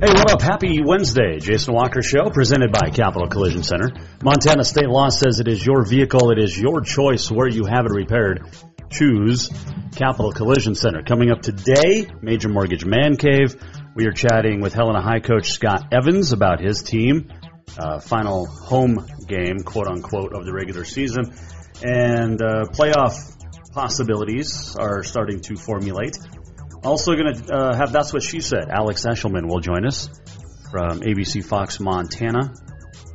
Hey, what up? Happy Wednesday. Jason Walker Show, presented by Capital Collision Center. Montana state law says it is your vehicle, it is your choice where you have it repaired. Choose Capital Collision Center. Coming up today, Major Mortgage Man Cave. We are chatting with Helena High coach Scott Evans about his team, uh, final home game, quote unquote, of the regular season. And uh, playoff possibilities are starting to formulate. Also, going to uh, have That's What She Said. Alex Eschelman will join us from ABC Fox Montana.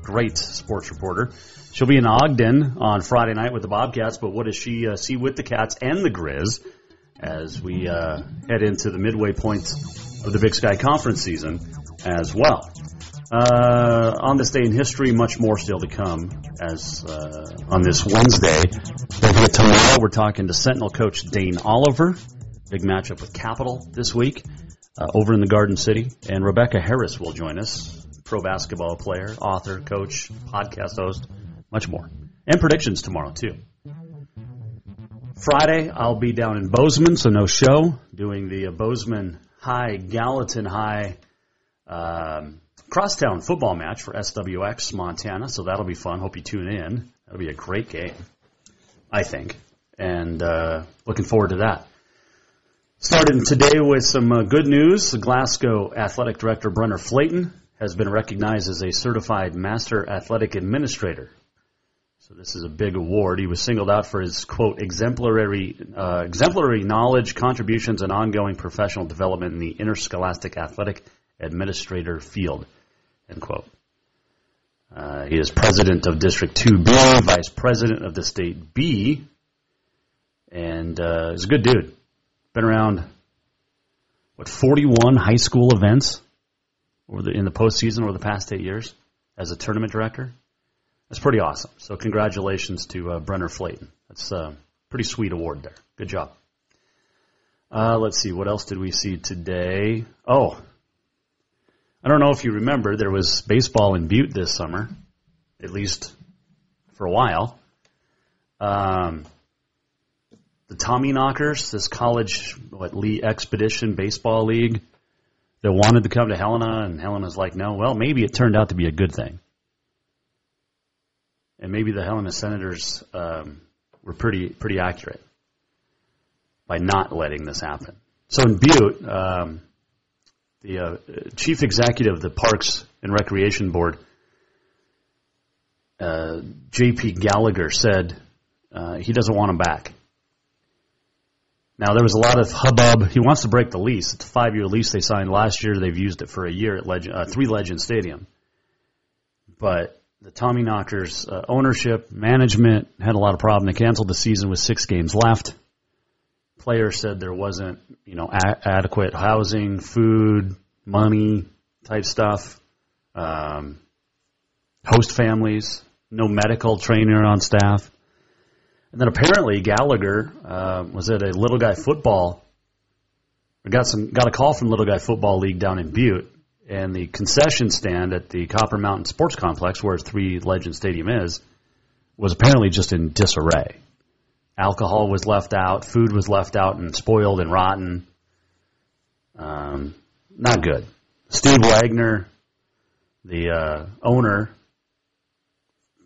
Great sports reporter. She'll be in Ogden on Friday night with the Bobcats, but what does she uh, see with the Cats and the Grizz as we uh, head into the midway point of the Big Sky Conference season as well? Uh, on this day in history, much more still to come. As uh, on this Wednesday, tomorrow we're talking to Sentinel coach Dane Oliver. Big matchup with Capital this week uh, over in the Garden City, and Rebecca Harris will join us. Pro basketball player, author, coach, podcast host, much more, and predictions tomorrow too. Friday, I'll be down in Bozeman, so no show, doing the uh, Bozeman High Gallatin High um, crosstown football match for SWX Montana. So that'll be fun. Hope you tune in. That'll be a great game, I think, and uh, looking forward to that. Starting today with some uh, good news. Glasgow Athletic Director Brenner Flayton has been recognized as a certified Master Athletic Administrator. So this is a big award. He was singled out for his quote exemplary uh, exemplary knowledge, contributions, and ongoing professional development in the interscholastic athletic administrator field. End quote. Uh, he is president of District 2B, vice president of the State B, and uh, a good dude. Been around what 41 high school events over the, in the postseason over the past eight years as a tournament director. That's pretty awesome. So congratulations to uh, Brenner Flayton. That's a pretty sweet award there. Good job. Uh, let's see, what else did we see today? Oh, I don't know if you remember, there was baseball in Butte this summer, at least for a while. Um, the Tommy Knockers, this college what Lee Expedition Baseball League, that wanted to come to Helena, and Helena's like, no. Well, maybe it turned out to be a good thing, and maybe the Helena Senators um, were pretty pretty accurate by not letting this happen. So in Butte, um, the uh, chief executive of the Parks and Recreation Board, uh, J.P. Gallagher, said uh, he doesn't want them back. Now there was a lot of hubbub. He wants to break the lease. It's a five-year lease they signed last year. They've used it for a year at Legend, uh, Three Legend Stadium. But the Tommy Knockers uh, ownership, management had a lot of problem. They canceled the season with six games left. Players said there wasn't, you know, a- adequate housing, food, money type stuff. Um, host families, no medical trainer on staff. And then apparently Gallagher uh, was at a little guy football. Got some got a call from Little Guy Football League down in Butte, and the concession stand at the Copper Mountain Sports Complex, where Three Legend Stadium is, was apparently just in disarray. Alcohol was left out, food was left out and spoiled and rotten. Um, not good. Steve Wagner, the uh, owner,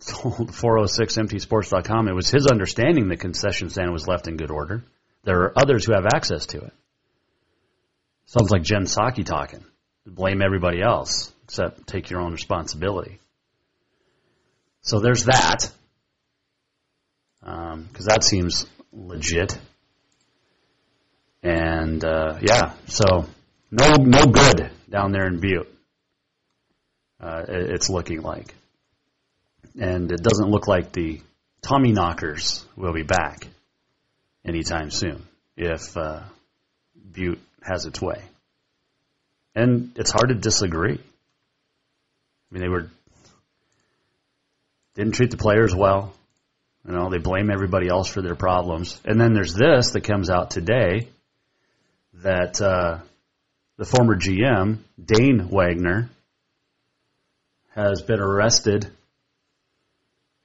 told 406mtsports.com it was his understanding the concession stand was left in good order. There are others who have access to it. Sounds like Jen Psaki talking. Blame everybody else except take your own responsibility. So there's that, because um, that seems legit. And uh, yeah, so no no good down there in Butte. Uh, it's looking like, and it doesn't look like the Tommy Knockers will be back anytime soon if uh, Butte has its way. And it's hard to disagree. I mean, they were didn't treat the players well. You know, they blame everybody else for their problems. And then there's this that comes out today that uh, the former GM Dane Wagner has been arrested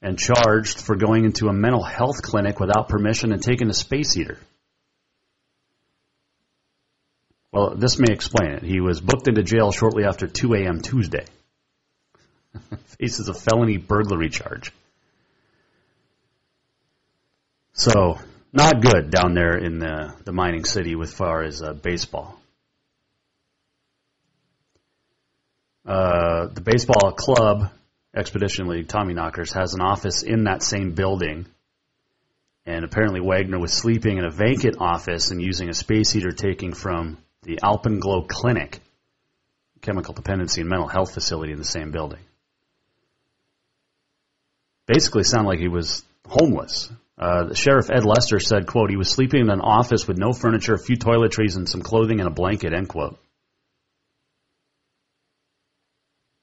and charged for going into a mental health clinic without permission and taking a space heater. Well, this may explain it. He was booked into jail shortly after 2 a.m. Tuesday. Faces a felony burglary charge. So, not good down there in the, the mining city with far as uh, baseball. Uh, the baseball club, Expedition League, Tommy Knockers, has an office in that same building. And apparently Wagner was sleeping in a vacant office and using a space heater taken from the Alpenglow Clinic, chemical dependency and mental health facility in the same building. Basically sounded like he was homeless. Uh, Sheriff Ed Lester said, quote, he was sleeping in an office with no furniture, a few toiletries, and some clothing and a blanket, end quote.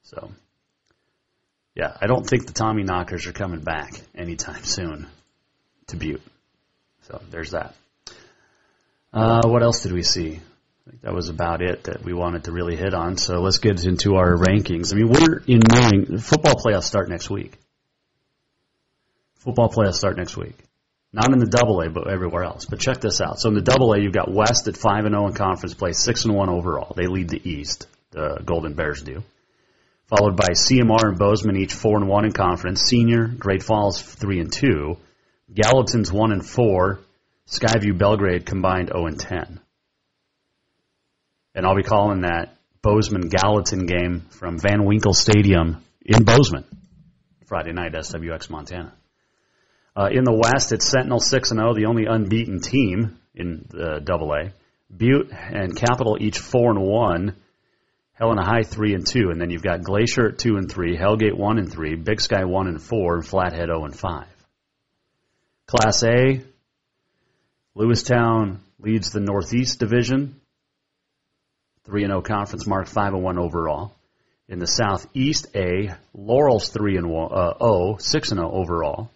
So, yeah, I don't think the Tommy Knockers are coming back anytime soon to Butte. So there's that. Uh, what else did we see? I think that was about it that we wanted to really hit on. So let's get into our rankings. I mean, we're in knowing football playoffs start next week. Football playoffs start next week. Not in the double A, but everywhere else. But check this out. So in the double A, you've got West at 5 and 0 in conference play, 6 and 1 overall. They lead the East. The Golden Bears do. Followed by CMR and Bozeman, each 4 and 1 in conference. Senior, Great Falls 3 and 2. Gallatin's 1 and 4. Skyview Belgrade combined 0 and 10 and I'll be calling that Bozeman Gallatin game from Van Winkle Stadium in Bozeman Friday night, SWX Montana. Uh, in the West, it's Sentinel 6 and 0, the only unbeaten team in the Double A. Butte and Capital each 4 and 1. Helena High 3 and 2. And then you've got Glacier at 2 and 3, Hellgate 1 and 3, Big Sky 1 and 4, and Flathead 0 and 5. Class A, Lewistown leads the Northeast Division 3 and 0 conference mark, 5 and 1 overall. In the Southeast A, Laurel's 3 0, uh, 6 0 overall.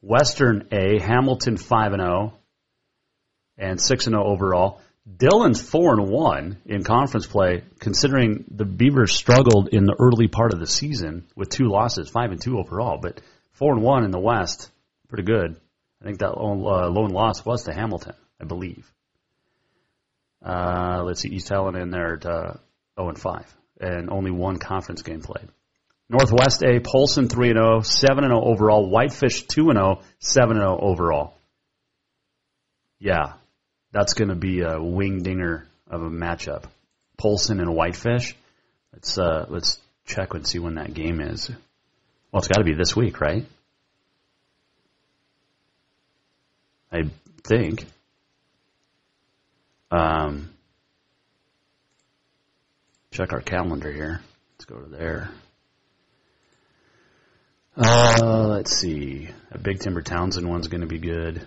Western A, Hamilton 5 and 0 and 6 and 0 overall. Dillon's 4 and 1 in conference play, considering the Beavers struggled in the early part of the season with two losses, 5 and 2 overall, but 4 and 1 in the West, pretty good. I think that lone, uh, lone loss was to Hamilton, I believe. Uh, let's see, East Helena in there at uh, 0 and 5, and only one conference game played. Northwest A, Polson 3 and 0, 7 and 0 overall. Whitefish 2 and 0, 7 and 0 overall. Yeah, that's going to be a wing dinger of a matchup. Polson and Whitefish. Let's uh, let's check and see when that game is. Well, it's got to be this week, right? I think. Um, check our calendar here. Let's go to there. Uh, let's see. A Big Timber Townsend one's going to be good.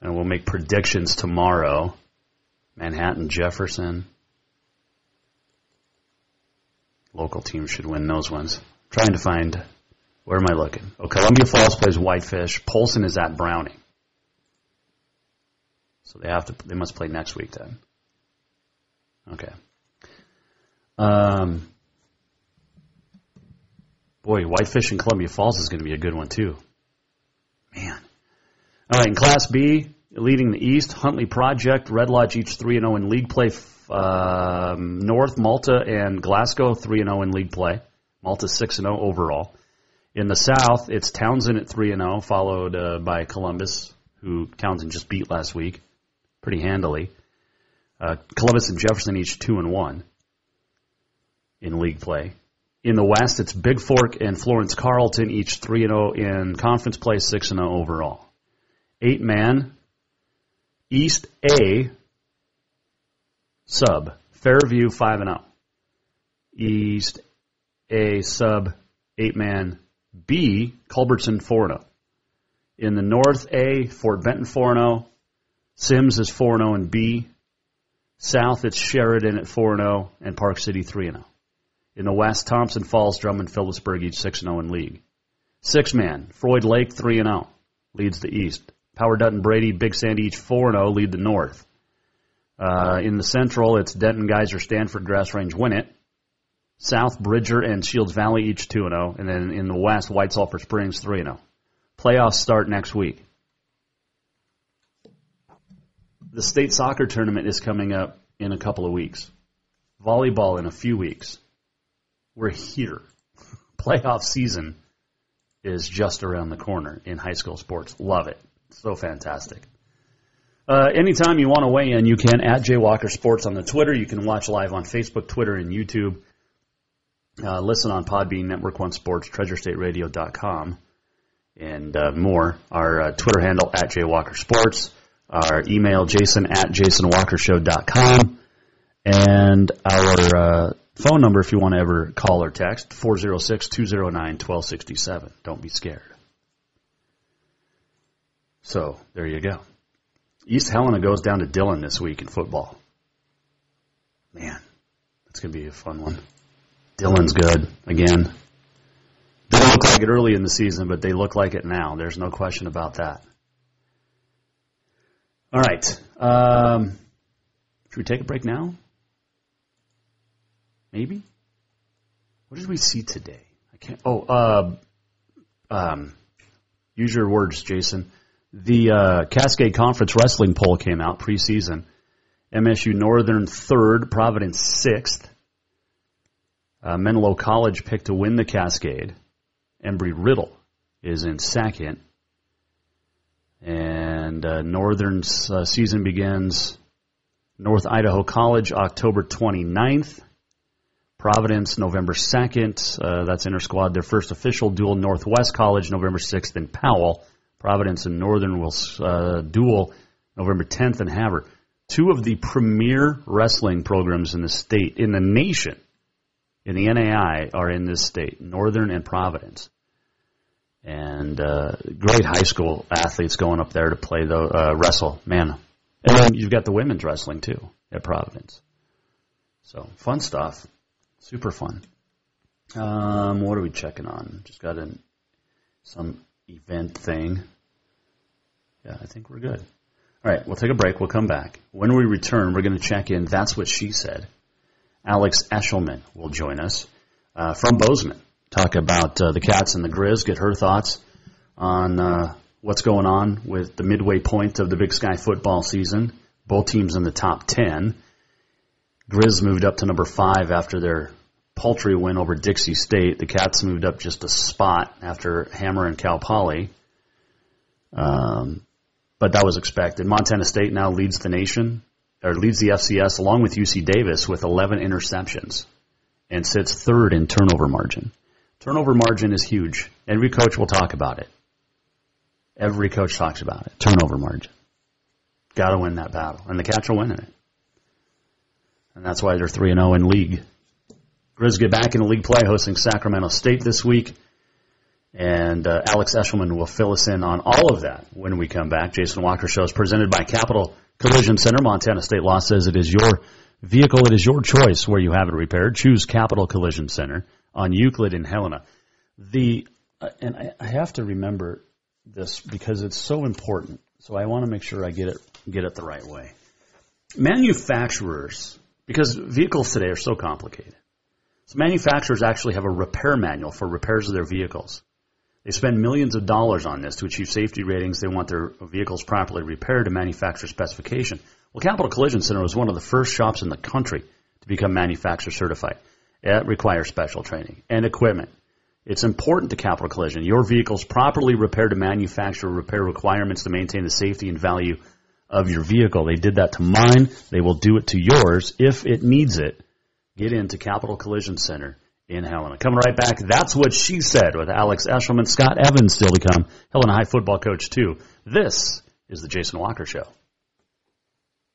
And we'll make predictions tomorrow. Manhattan Jefferson. Local teams should win those ones. trying to find. Where am I looking? Oh, Columbia Falls plays Whitefish. Polson is at Browning. So they have to. They must play next week then. Okay. Um. Boy, Whitefish and Columbia Falls is going to be a good one too. Man. All right, in Class B, leading the East, Huntley Project, Red Lodge each 3 0 in league play. Um, North, Malta, and Glasgow 3 0 in league play. Malta 6 0 overall. In the South, it's Townsend at 3 0, followed uh, by Columbus, who Townsend just beat last week pretty handily. Uh, Columbus and Jefferson each two and one in league play. In the West, it's Bigfork and Florence Carlton each three and zero in conference play, six and zero overall. Eight man East A sub Fairview five and zero. East A sub eight man B Culbertson four and zero. In the North A Fort Benton four and zero. Simms is four and oh zero in B. South it's Sheridan at four and zero and Park City three and zero. In the West, Thompson Falls, Drummond, Philipsburg each six and zero in league. Six man Froid Lake three and zero leads the East. Power Dutton Brady, Big Sandy each 4 0 lead the North. Uh, in the Central, it's Denton, Geyser, Stanford, Grass Range Winnett. South, Bridger, and Shields Valley each 2 0. And then in the West, White Sulphur Springs 3 0. Playoffs start next week. The state soccer tournament is coming up in a couple of weeks. Volleyball in a few weeks. We're here. Playoff season is just around the corner in high school sports. Love it. So fantastic. Uh, anytime you want to weigh in, you can at Jay Walker Sports on the Twitter. You can watch live on Facebook, Twitter, and YouTube. Uh, listen on Podbean, Network One Sports, TreasureStateRadio.com, and uh, more. Our uh, Twitter handle at Jay Walker Sports. Our email Jason at JasonWalkerShow.com, and our uh, phone number if you want to ever call or text 406 209 1267. Don't be scared. So there you go. East Helena goes down to Dillon this week in football. Man, that's going to be a fun one. Dillon's good again. Didn't look like it early in the season, but they look like it now. There's no question about that. All right. Um, should we take a break now? Maybe. What did we see today? I can't. Oh, uh, um, use your words, Jason. The uh, Cascade Conference Wrestling poll came out preseason. MSU Northern third, Providence sixth. Uh, Menlo College picked to win the Cascade. Embry Riddle is in second. And uh, Northern's uh, season begins North Idaho College October 29th. Providence November 2nd. Uh, that's inter squad. Their first official duel Northwest College November 6th in Powell. Providence and Northern will uh, duel November 10th in Havre. Two of the premier wrestling programs in the state, in the nation, in the NAI, are in this state, Northern and Providence. And uh, great high school athletes going up there to play the uh, wrestle, man. And then you've got the women's wrestling too at Providence. So fun stuff, super fun. Um, what are we checking on? Just got in some event thing. Yeah, I think we're good. All right, we'll take a break. We'll come back. When we return, we're going to check in. That's what she said. Alex Eschelman will join us uh, from Bozeman. Talk about uh, the Cats and the Grizz. Get her thoughts on uh, what's going on with the midway point of the Big Sky football season. Both teams in the top ten. Grizz moved up to number five after their paltry win over Dixie State. The Cats moved up just a spot after Hammer and Cal Poly. Um, but that was expected. Montana State now leads the nation, or leads the FCS along with UC Davis with 11 interceptions and sits third in turnover margin. Turnover margin is huge. Every coach will talk about it. Every coach talks about it. Turnover margin. Got to win that battle. And the Cats are winning it. And that's why they're 3 0 in league. Grizz get back into league play, hosting Sacramento State this week. And uh, Alex Eschelman will fill us in on all of that when we come back. Jason Walker Show is presented by Capital Collision Center. Montana State Law says it is your vehicle, it is your choice where you have it repaired. Choose Capital Collision Center on Euclid in Helena. The uh, and I, I have to remember this because it's so important. So I want to make sure I get it get it the right way. Manufacturers, because vehicles today are so complicated. So manufacturers actually have a repair manual for repairs of their vehicles. They spend millions of dollars on this to achieve safety ratings. They want their vehicles properly repaired to manufacturer specification. Well, Capital Collision Center was one of the first shops in the country to become manufacturer certified. It requires special training and equipment. It's important to Capital Collision. Your vehicle's properly repaired to manufacturer repair requirements to maintain the safety and value of your vehicle. They did that to mine. They will do it to yours if it needs it. Get into Capital Collision Center in Helena. Coming right back, that's what she said with Alex Eschelman, Scott Evans still to come, Helena High football coach too. This is the Jason Walker Show.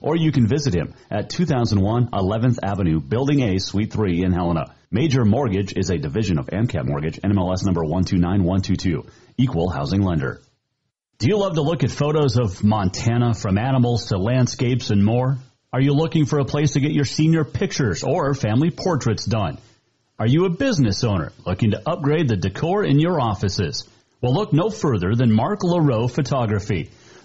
or you can visit him at 2001 11th Avenue, Building A, Suite 3 in Helena. Major Mortgage is a division of AMCAP Mortgage, NMLS number 129122, equal housing lender. Do you love to look at photos of Montana from animals to landscapes and more? Are you looking for a place to get your senior pictures or family portraits done? Are you a business owner looking to upgrade the decor in your offices? Well, look no further than Mark LaRoe Photography.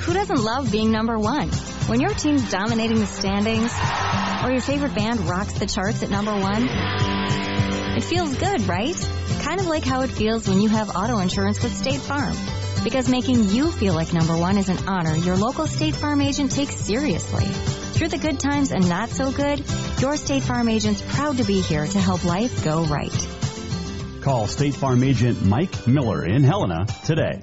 Who doesn't love being number one? When your team's dominating the standings, or your favorite band rocks the charts at number one, it feels good, right? Kind of like how it feels when you have auto insurance with State Farm. Because making you feel like number one is an honor your local State Farm agent takes seriously. Through the good times and not so good, your State Farm agent's proud to be here to help life go right. Call State Farm agent Mike Miller in Helena today.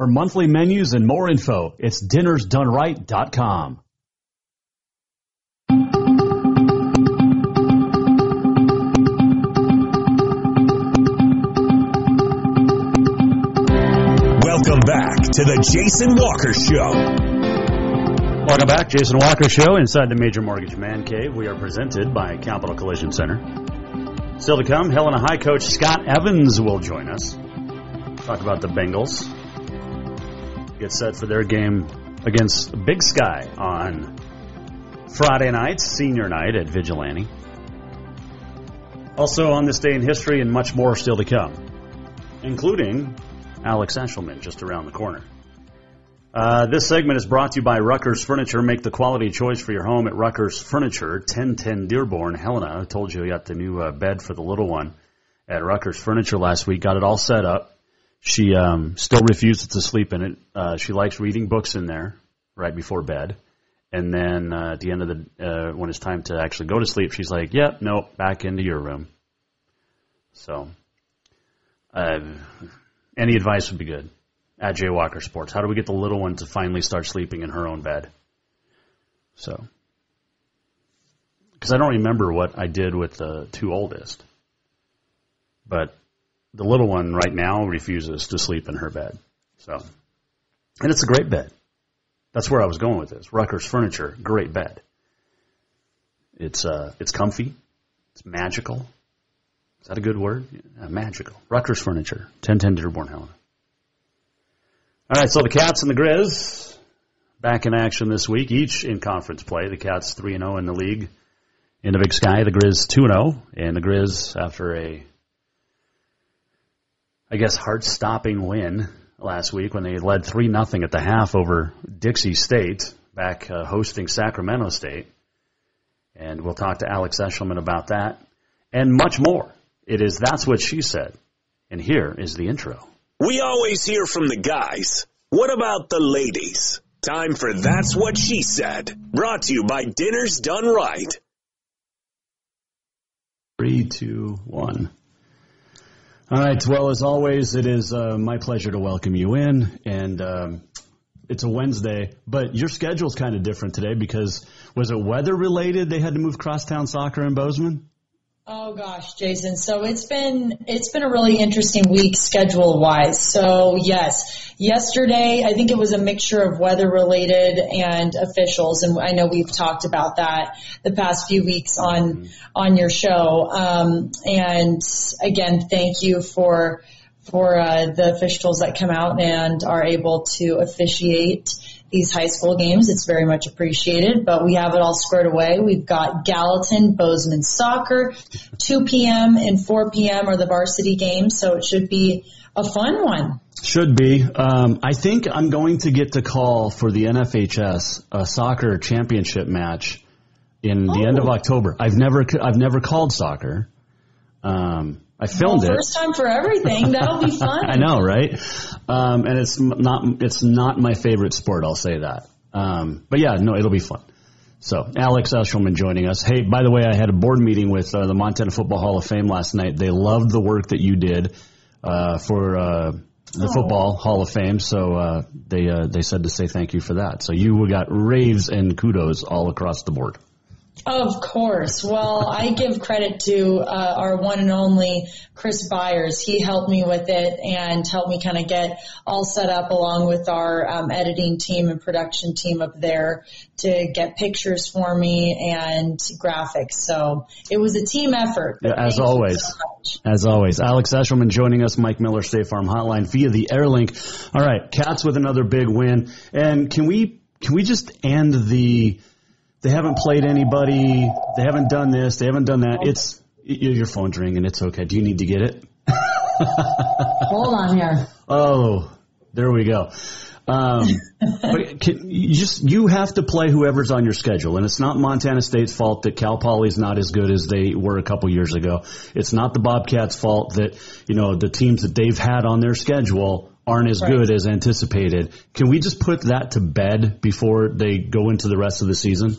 For monthly menus and more info, it's dinnersdoneright.com. Welcome back to the Jason Walker Show. Welcome back, Jason Walker Show inside the Major Mortgage Man Cave. We are presented by Capital Collision Center. Still to come, Helena High coach Scott Evans will join us. Talk about the Bengals. Get set for their game against Big Sky on Friday night, senior night at Vigilante. Also on this day in history and much more still to come, including Alex Eschelman just around the corner. Uh, this segment is brought to you by Ruckers Furniture. Make the quality choice for your home at Ruckers Furniture, 1010 Dearborn. Helena, I told you we got the new uh, bed for the little one at Ruckers Furniture last week. Got it all set up. She um, still refuses to sleep in it. Uh, she likes reading books in there right before bed. And then uh, at the end of the, uh, when it's time to actually go to sleep, she's like, yep, yeah, nope, back into your room. So, uh, any advice would be good at Jay Walker Sports. How do we get the little one to finally start sleeping in her own bed? So, because I don't remember what I did with the two oldest, but the little one right now refuses to sleep in her bed. So, and it's a great bed. That's where I was going with this. Rucker's Furniture, great bed. It's uh, it's comfy. It's magical. Is that a good word? Yeah, magical. Rucker's Furniture, 1010 Dearborn, Helena. All right, so the Cats and the Grizz back in action this week, each in conference play. The Cats 3 0 in the league in the Big Sky, the Grizz 2 0, and the Grizz, after a, I guess, heart stopping win last week when they led 3 0 at the half over Dixie State, back uh, hosting Sacramento State. And we'll talk to Alex Eschelman about that and much more. It is That's What She Said. And here is the intro. We always hear from the guys. What about the ladies? Time for That's What She Said. Brought to you by Dinners Done Right. Three, two, one. All right. Well, as always, it is uh, my pleasure to welcome you in. And um, it's a Wednesday, but your schedule's kind of different today because was it weather related? They had to move crosstown soccer in Bozeman? Oh gosh, Jason. So it's been it's been a really interesting week schedule wise. So yes, yesterday I think it was a mixture of weather related and officials, and I know we've talked about that the past few weeks on mm-hmm. on your show. Um, and again, thank you for for uh, the officials that come out and are able to officiate these high school games. It's very much appreciated, but we have it all squared away. We've got Gallatin Bozeman soccer, 2 p.m. and 4 p.m. are the varsity games, so it should be a fun one. Should be. Um, I think I'm going to get to call for the NFHS a soccer championship match in oh. the end of oh. October. I've never I've never called soccer. Um, I filmed well, it. First time for everything. That'll be fun. I know, right? Um, and it's not it's not my favorite sport. I'll say that. Um, but yeah, no, it'll be fun. So Alex Eschelman joining us. Hey, by the way, I had a board meeting with uh, the Montana Football Hall of Fame last night. They loved the work that you did uh, for uh, the oh. Football Hall of Fame. So uh, they uh, they said to say thank you for that. So you got raves and kudos all across the board. Of course. Well, I give credit to uh, our one and only Chris Byers. He helped me with it and helped me kind of get all set up along with our um, editing team and production team up there to get pictures for me and graphics. So it was a team effort. Yeah, as always. So as always. Alex Eschelman joining us, Mike Miller State Farm Hotline via the Airlink. All right, Cats with another big win. And can we can we just end the they haven't played anybody. They haven't done this. They haven't done that. It's your phone's ringing. It's okay. Do you need to get it? Hold on here. Oh, there we go. Um, but can, you just you have to play whoever's on your schedule, and it's not Montana State's fault that Cal Poly's not as good as they were a couple years ago. It's not the Bobcats' fault that you know the teams that they've had on their schedule aren't as right. good as anticipated. Can we just put that to bed before they go into the rest of the season?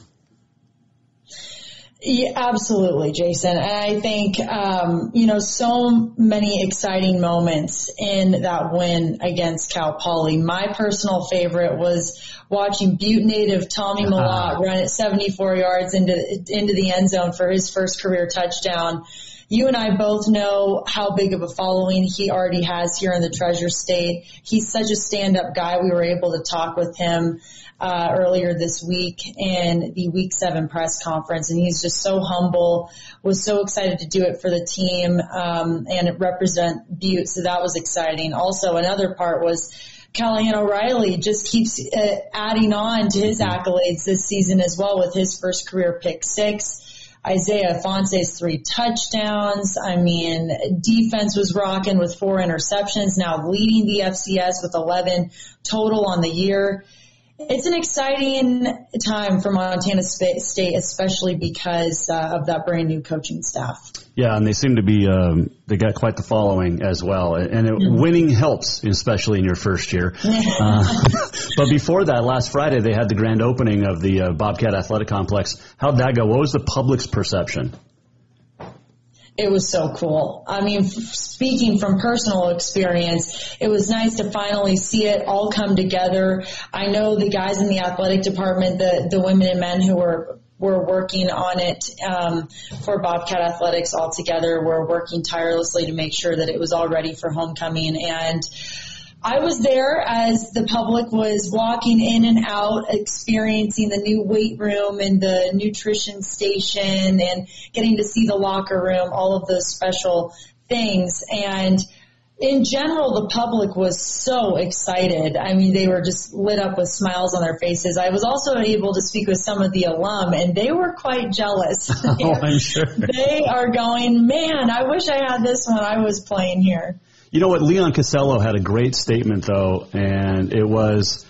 Yeah, absolutely, Jason. And I think, um, you know, so many exciting moments in that win against Cal Poly. My personal favorite was watching Butte native Tommy uh-huh. Run at 74 yards into, into the end zone for his first career touchdown. You and I both know how big of a following he already has here in the Treasure State. He's such a stand-up guy. We were able to talk with him uh, earlier this week in the week seven press conference. And he's just so humble, was so excited to do it for the team, um, and represent Butte. So that was exciting. Also, another part was Callahan O'Reilly just keeps uh, adding on to his accolades this season as well with his first career pick six. Isaiah Ifanse's three touchdowns. I mean, defense was rocking with four interceptions, now leading the FCS with 11 total on the year it's an exciting time for Montana State, especially because uh, of that brand new coaching staff. Yeah, and they seem to be um, they got quite the following as well, and it, mm-hmm. winning helps, especially in your first year. uh, but before that, last Friday they had the grand opening of the uh, Bobcat Athletic Complex. How'd that go? What was the public's perception? It was so cool. I mean, speaking from personal experience, it was nice to finally see it all come together. I know the guys in the athletic department, the, the women and men who were were working on it um, for Bobcat Athletics all together. We're working tirelessly to make sure that it was all ready for homecoming and I was there as the public was walking in and out, experiencing the new weight room and the nutrition station and getting to see the locker room, all of those special things. And in general, the public was so excited. I mean, they were just lit up with smiles on their faces. I was also able to speak with some of the alum and they were quite jealous. oh, I'm sure. They are going, man, I wish I had this when I was playing here. You know what? Leon Costello had a great statement though, and it was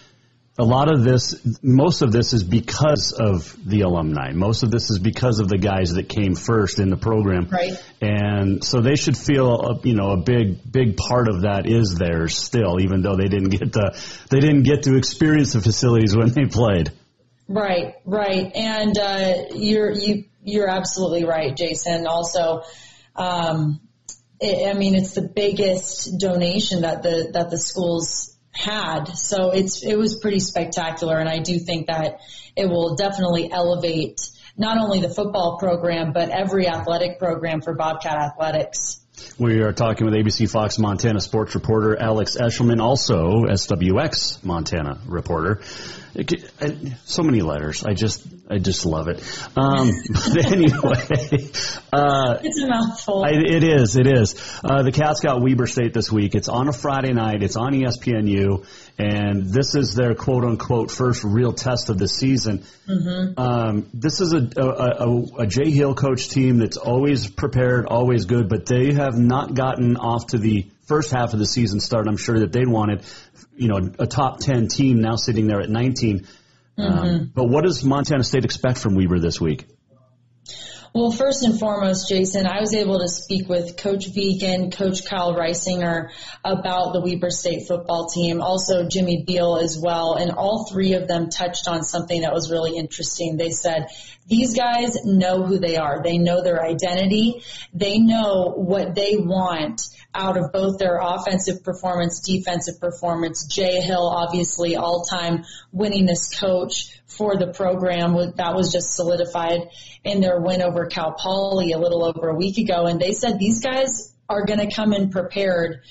a lot of this, most of this is because of the alumni. Most of this is because of the guys that came first in the program. Right. And so they should feel, a, you know, a big, big part of that is theirs still, even though they didn't get to, they didn't get to experience the facilities when they played. Right, right. And, uh, you're, you, you're absolutely right, Jason. Also, um, it, I mean, it's the biggest donation that the that the schools had. So it's it was pretty spectacular, and I do think that it will definitely elevate not only the football program but every athletic program for Bobcat athletics. We are talking with ABC Fox Montana sports reporter Alex Eschelman, also SWX Montana reporter. So many letters. I just, I just love it. Um, but anyway, uh, it's a mouthful. I, it is. It is. Uh, the Cats got Weber State this week. It's on a Friday night. It's on ESPNU, and this is their quote unquote first real test of the season. Mm-hmm. Um, this is a, a, a, a Jay Hill coach team that's always prepared, always good, but they have not gotten off to the first half of the season start. I'm sure that they wanted you know, a top 10 team now sitting there at 19. Um, mm-hmm. Um, but what does Montana State expect from Weber this week? Well, first and foremost, Jason, I was able to speak with Coach Vigen, Coach Kyle Reisinger about the Weber State football team, also Jimmy Beal as well, and all three of them touched on something that was really interesting. They said, these guys know who they are. They know their identity. They know what they want out of both their offensive performance, defensive performance. Jay Hill, obviously all-time winningest coach for the program. That was just solidified in their win over Cal Poly a little over a week ago. And they said these guys are going to come in prepared.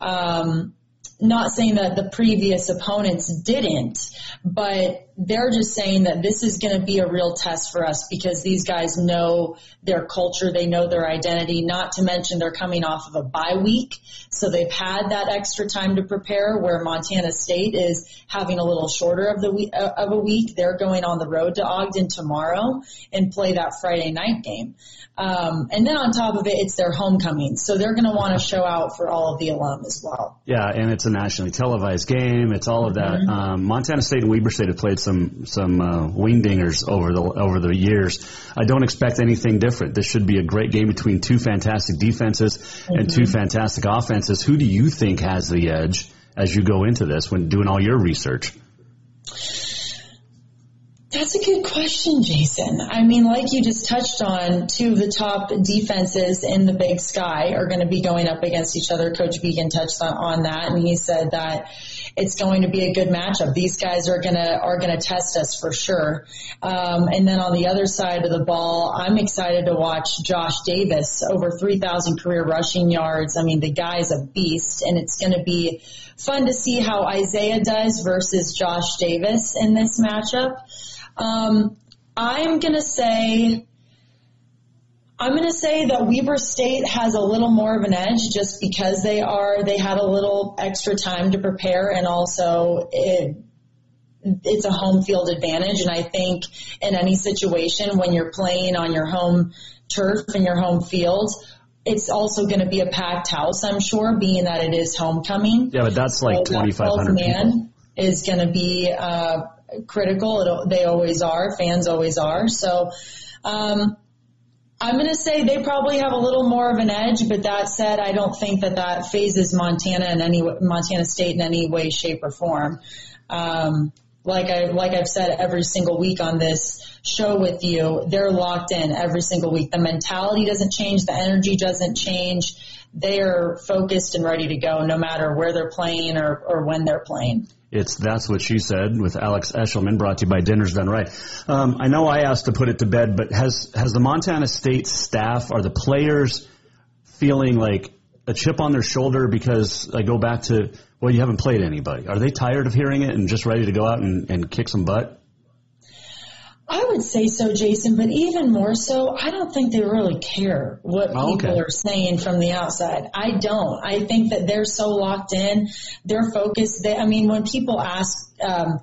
Um, not saying that the previous opponents didn't, but they're just saying that this is going to be a real test for us because these guys know their culture, they know their identity, not to mention they're coming off of a bye week. So they've had that extra time to prepare where Montana State is having a little shorter of the week, uh, of a week. They're going on the road to Ogden tomorrow and play that Friday night game. Um, and then on top of it, it's their homecoming. So they're going to want to show out for all of the alum as well. Yeah, and it's a nationally televised game. It's all of that. Mm-hmm. Um, Montana State and Weber State have played some some uh, wingdingers over the over the years. I don't expect anything different. This should be a great game between two fantastic defenses mm-hmm. and two fantastic offenses. Who do you think has the edge as you go into this when doing all your research? That's a good question, Jason. I mean, like you just touched on, two of the top defenses in the Big Sky are going to be going up against each other. Coach Vigen touched on, on that, and he said that it's going to be a good matchup. These guys are gonna are gonna test us for sure. Um, and then on the other side of the ball, I'm excited to watch Josh Davis over 3,000 career rushing yards. I mean, the guy's a beast, and it's going to be fun to see how Isaiah does versus Josh Davis in this matchup. Um, I'm going to say I'm going to say that Weber State has a little more of an edge just because they are, they had a little extra time to prepare and also it, it's a home field advantage. And I think in any situation when you're playing on your home turf and your home field, it's also going to be a packed house, I'm sure, being that it is homecoming. Yeah, but that's like so 2,500 man is going to be uh, critical. It, they always are. Fans always are. So, um, I'm going to say they probably have a little more of an edge, but that said, I don't think that that fazes Montana in any Montana State in any way, shape, or form. Um, like I like I've said every single week on this show with you, they're locked in every single week. The mentality doesn't change, the energy doesn't change. They are focused and ready to go, no matter where they're playing or, or when they're playing. It's That's What She Said with Alex Eschelman, brought to you by Dinner's Done Right. Um, I know I asked to put it to bed, but has, has the Montana State staff, are the players feeling like a chip on their shoulder because I go back to, well, you haven't played anybody. Are they tired of hearing it and just ready to go out and, and kick some butt? I would say so, Jason, but even more so, I don't think they really care what oh, people okay. are saying from the outside. I don't. I think that they're so locked in, they're focused. They, I mean, when people ask, um,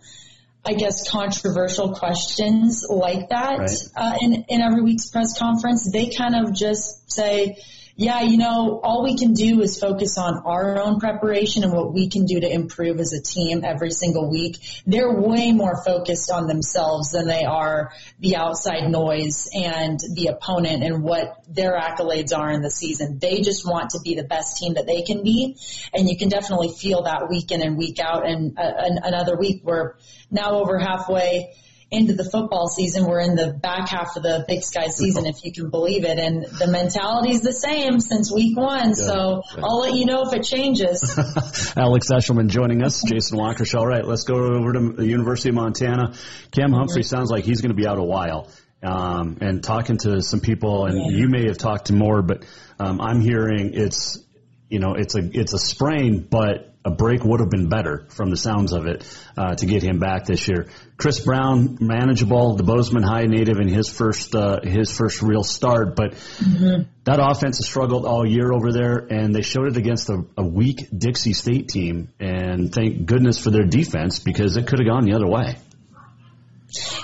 I guess controversial questions like that right. uh, in in every week's press conference, they kind of just say, yeah, you know, all we can do is focus on our own preparation and what we can do to improve as a team every single week. They're way more focused on themselves than they are the outside noise and the opponent and what their accolades are in the season. They just want to be the best team that they can be. And you can definitely feel that week in and week out. And uh, another week we're now over halfway into the football season. We're in the back half of the Big Sky season, if you can believe it. And the mentality is the same since week one. So. I'll let you know if it changes. Alex Eschelman joining us, Jason Walker Show. All right, let's go over to the University of Montana. Cam Humphrey mm-hmm. sounds like he's going to be out a while. Um, and talking to some people, and yeah. you may have talked to more, but um, I'm hearing it's you know it's a it's a sprain, but a break would have been better from the sounds of it uh, to get him back this year. Chris Brown, manageable, the Bozeman High native in his first uh, his first real start, but mm-hmm. that offense has struggled all year over there, and they showed it against a, a weak Dixie State team. And thank goodness for their defense because it could have gone the other way.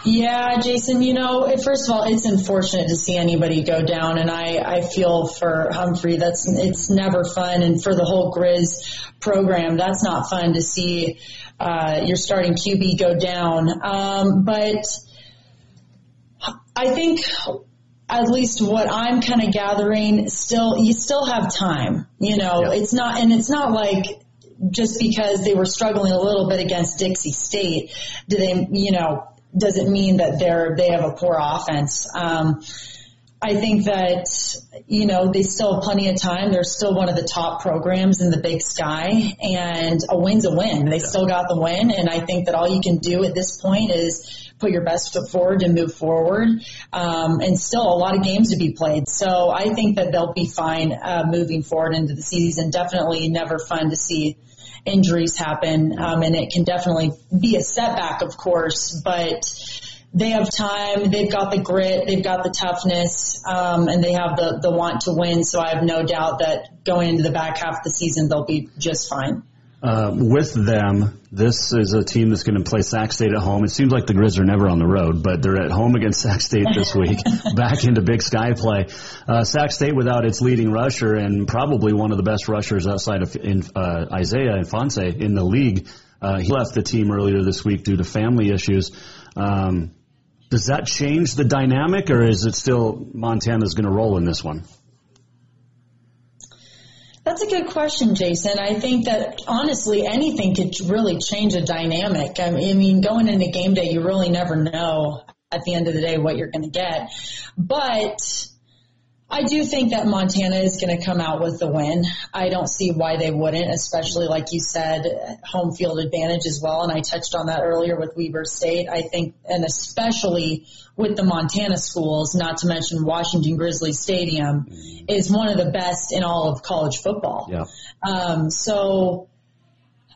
Yeah, Jason, you know, first of all, it's unfortunate to see anybody go down and I, I feel for Humphrey, that's, it's never fun. And for the whole Grizz program, that's not fun to see, uh, your starting QB go down. Um, but I think at least what I'm kind of gathering still, you still have time, you know, yeah. it's not, and it's not like, just because they were struggling a little bit against Dixie State, do they, you know, doesn't mean that they're they have a poor offense. Um, I think that you know they still have plenty of time. They're still one of the top programs in the Big Sky, and a win's a win. They still got the win, and I think that all you can do at this point is put your best foot forward and move forward. Um, and still a lot of games to be played. So I think that they'll be fine uh, moving forward into the season. Definitely never fun to see injuries happen, um, and it can definitely be a setback, of course, but they have time, they've got the grit, they've got the toughness, um, and they have the, the want to win. So I have no doubt that going into the back half of the season, they'll be just fine. Uh, with them, this is a team that's going to play Sac State at home. It seems like the Grizz are never on the road, but they're at home against Sac State this week, back into Big Sky play. Uh, Sac State without its leading rusher and probably one of the best rushers outside of in, uh, Isaiah Infante in the league. Uh, he left the team earlier this week due to family issues. Um, does that change the dynamic, or is it still Montana's going to roll in this one? That's a good question, Jason. I think that honestly, anything could really change a dynamic. I mean, going into game day, you really never know at the end of the day what you're going to get. But I do think that Montana is going to come out with the win. I don't see why they wouldn't, especially like you said, home field advantage as well. And I touched on that earlier with Weber State. I think, and especially with the Montana schools, not to mention Washington Grizzly Stadium, is one of the best in all of college football. Yeah. Um, so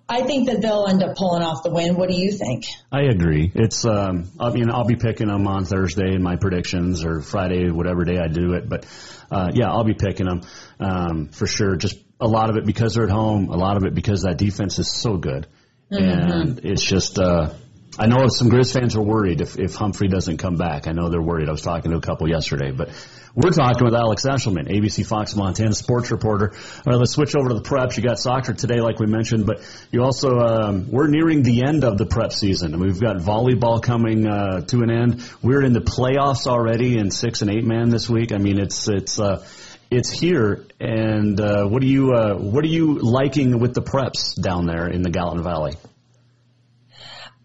I think that they'll end up pulling off the win. What do you think? I agree. It's um, I mean I'll be picking them on Thursday in my predictions or Friday, whatever day I do it. But uh, yeah, I'll be picking them um, for sure. Just a lot of it because they're at home. A lot of it because that defense is so good, Mm-hmm. and it's just. Uh, I know some Grizz fans are worried if, if Humphrey doesn't come back. I know they're worried. I was talking to a couple yesterday, but we're talking with Alex Eschelman, ABC Fox Montana sports reporter. All right, let's switch over to the preps. You got soccer today, like we mentioned, but you also um, we're nearing the end of the prep season, and we've got volleyball coming uh, to an end. We're in the playoffs already in six and eight man this week. I mean, it's it's. Uh, it's here, and uh, what are you uh, what are you liking with the preps down there in the Gallatin Valley?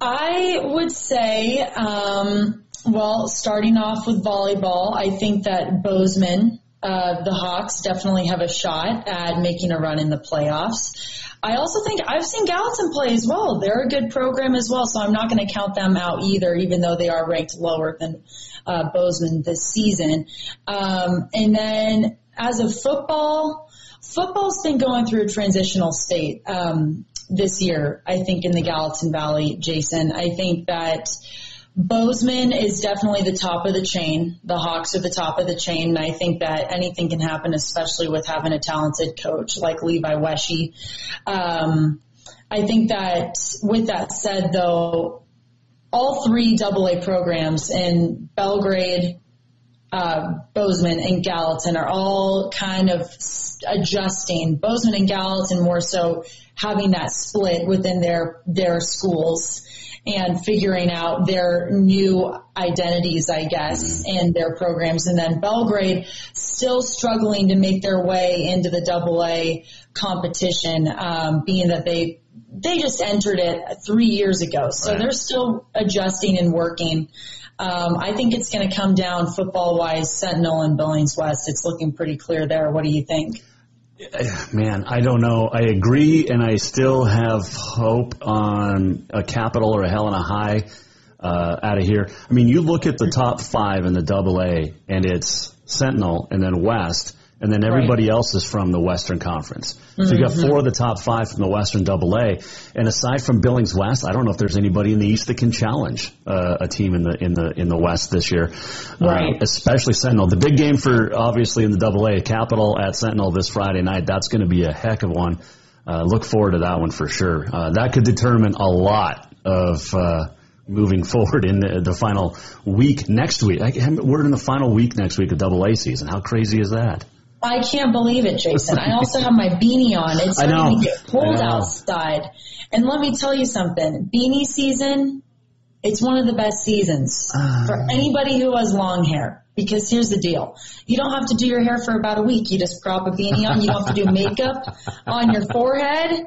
I would say, um, well, starting off with volleyball, I think that Bozeman, uh, the Hawks definitely have a shot at making a run in the playoffs. I also think I've seen Gallatin play as well. They're a good program as well, so I'm not going to count them out either, even though they are ranked lower than uh, Bozeman this season. Um, and then as of football, football's been going through a transitional state. Um, this year, I think in the Gallatin Valley, Jason. I think that Bozeman is definitely the top of the chain. The Hawks are the top of the chain, and I think that anything can happen, especially with having a talented coach like Levi Wesche. Um, I think that with that said, though, all three AA programs in Belgrade, uh, Bozeman and Gallatin are all kind of adjusting. Bozeman and Gallatin more so having that split within their their schools and figuring out their new identities, I guess, in their programs. And then Belgrade still struggling to make their way into the double A competition, um, being that they they just entered it three years ago. So Right. they're still adjusting and working. Um, I think it's going to come down football wise, Sentinel and Billings West. It's looking pretty clear there. What do you think? Man, I don't know. I agree, and I still have hope on a capital or a Helena High uh, out of here. I mean, you look at the top five in the Double A, and it's Sentinel, and then West, and then everybody else is from the Western Conference. So you got Mhm. four of the top five from the Western Double A, and aside from Billings West, I don't know if there's anybody in the East that can challenge uh, a team in the in the in the West this year. Right. Uh, especially Sentinel. The big game for obviously in the Double A, Capital at Sentinel this Friday night. That's going to be a heck of one. Uh, look forward to that one for sure. Uh, that could determine a lot of uh, moving forward in the, the final week next week. I, we're in the final week next week of Double A season. How crazy is that? I can't believe it, Jason. I also have my beanie on. It's starting to get cold outside. And let me tell you something. Beanie season, it's one of the best seasons Ah. for anybody who has long hair. Because here's the deal. You don't have to do your hair for about a week. You just prop a beanie on. You don't have to do makeup on your forehead.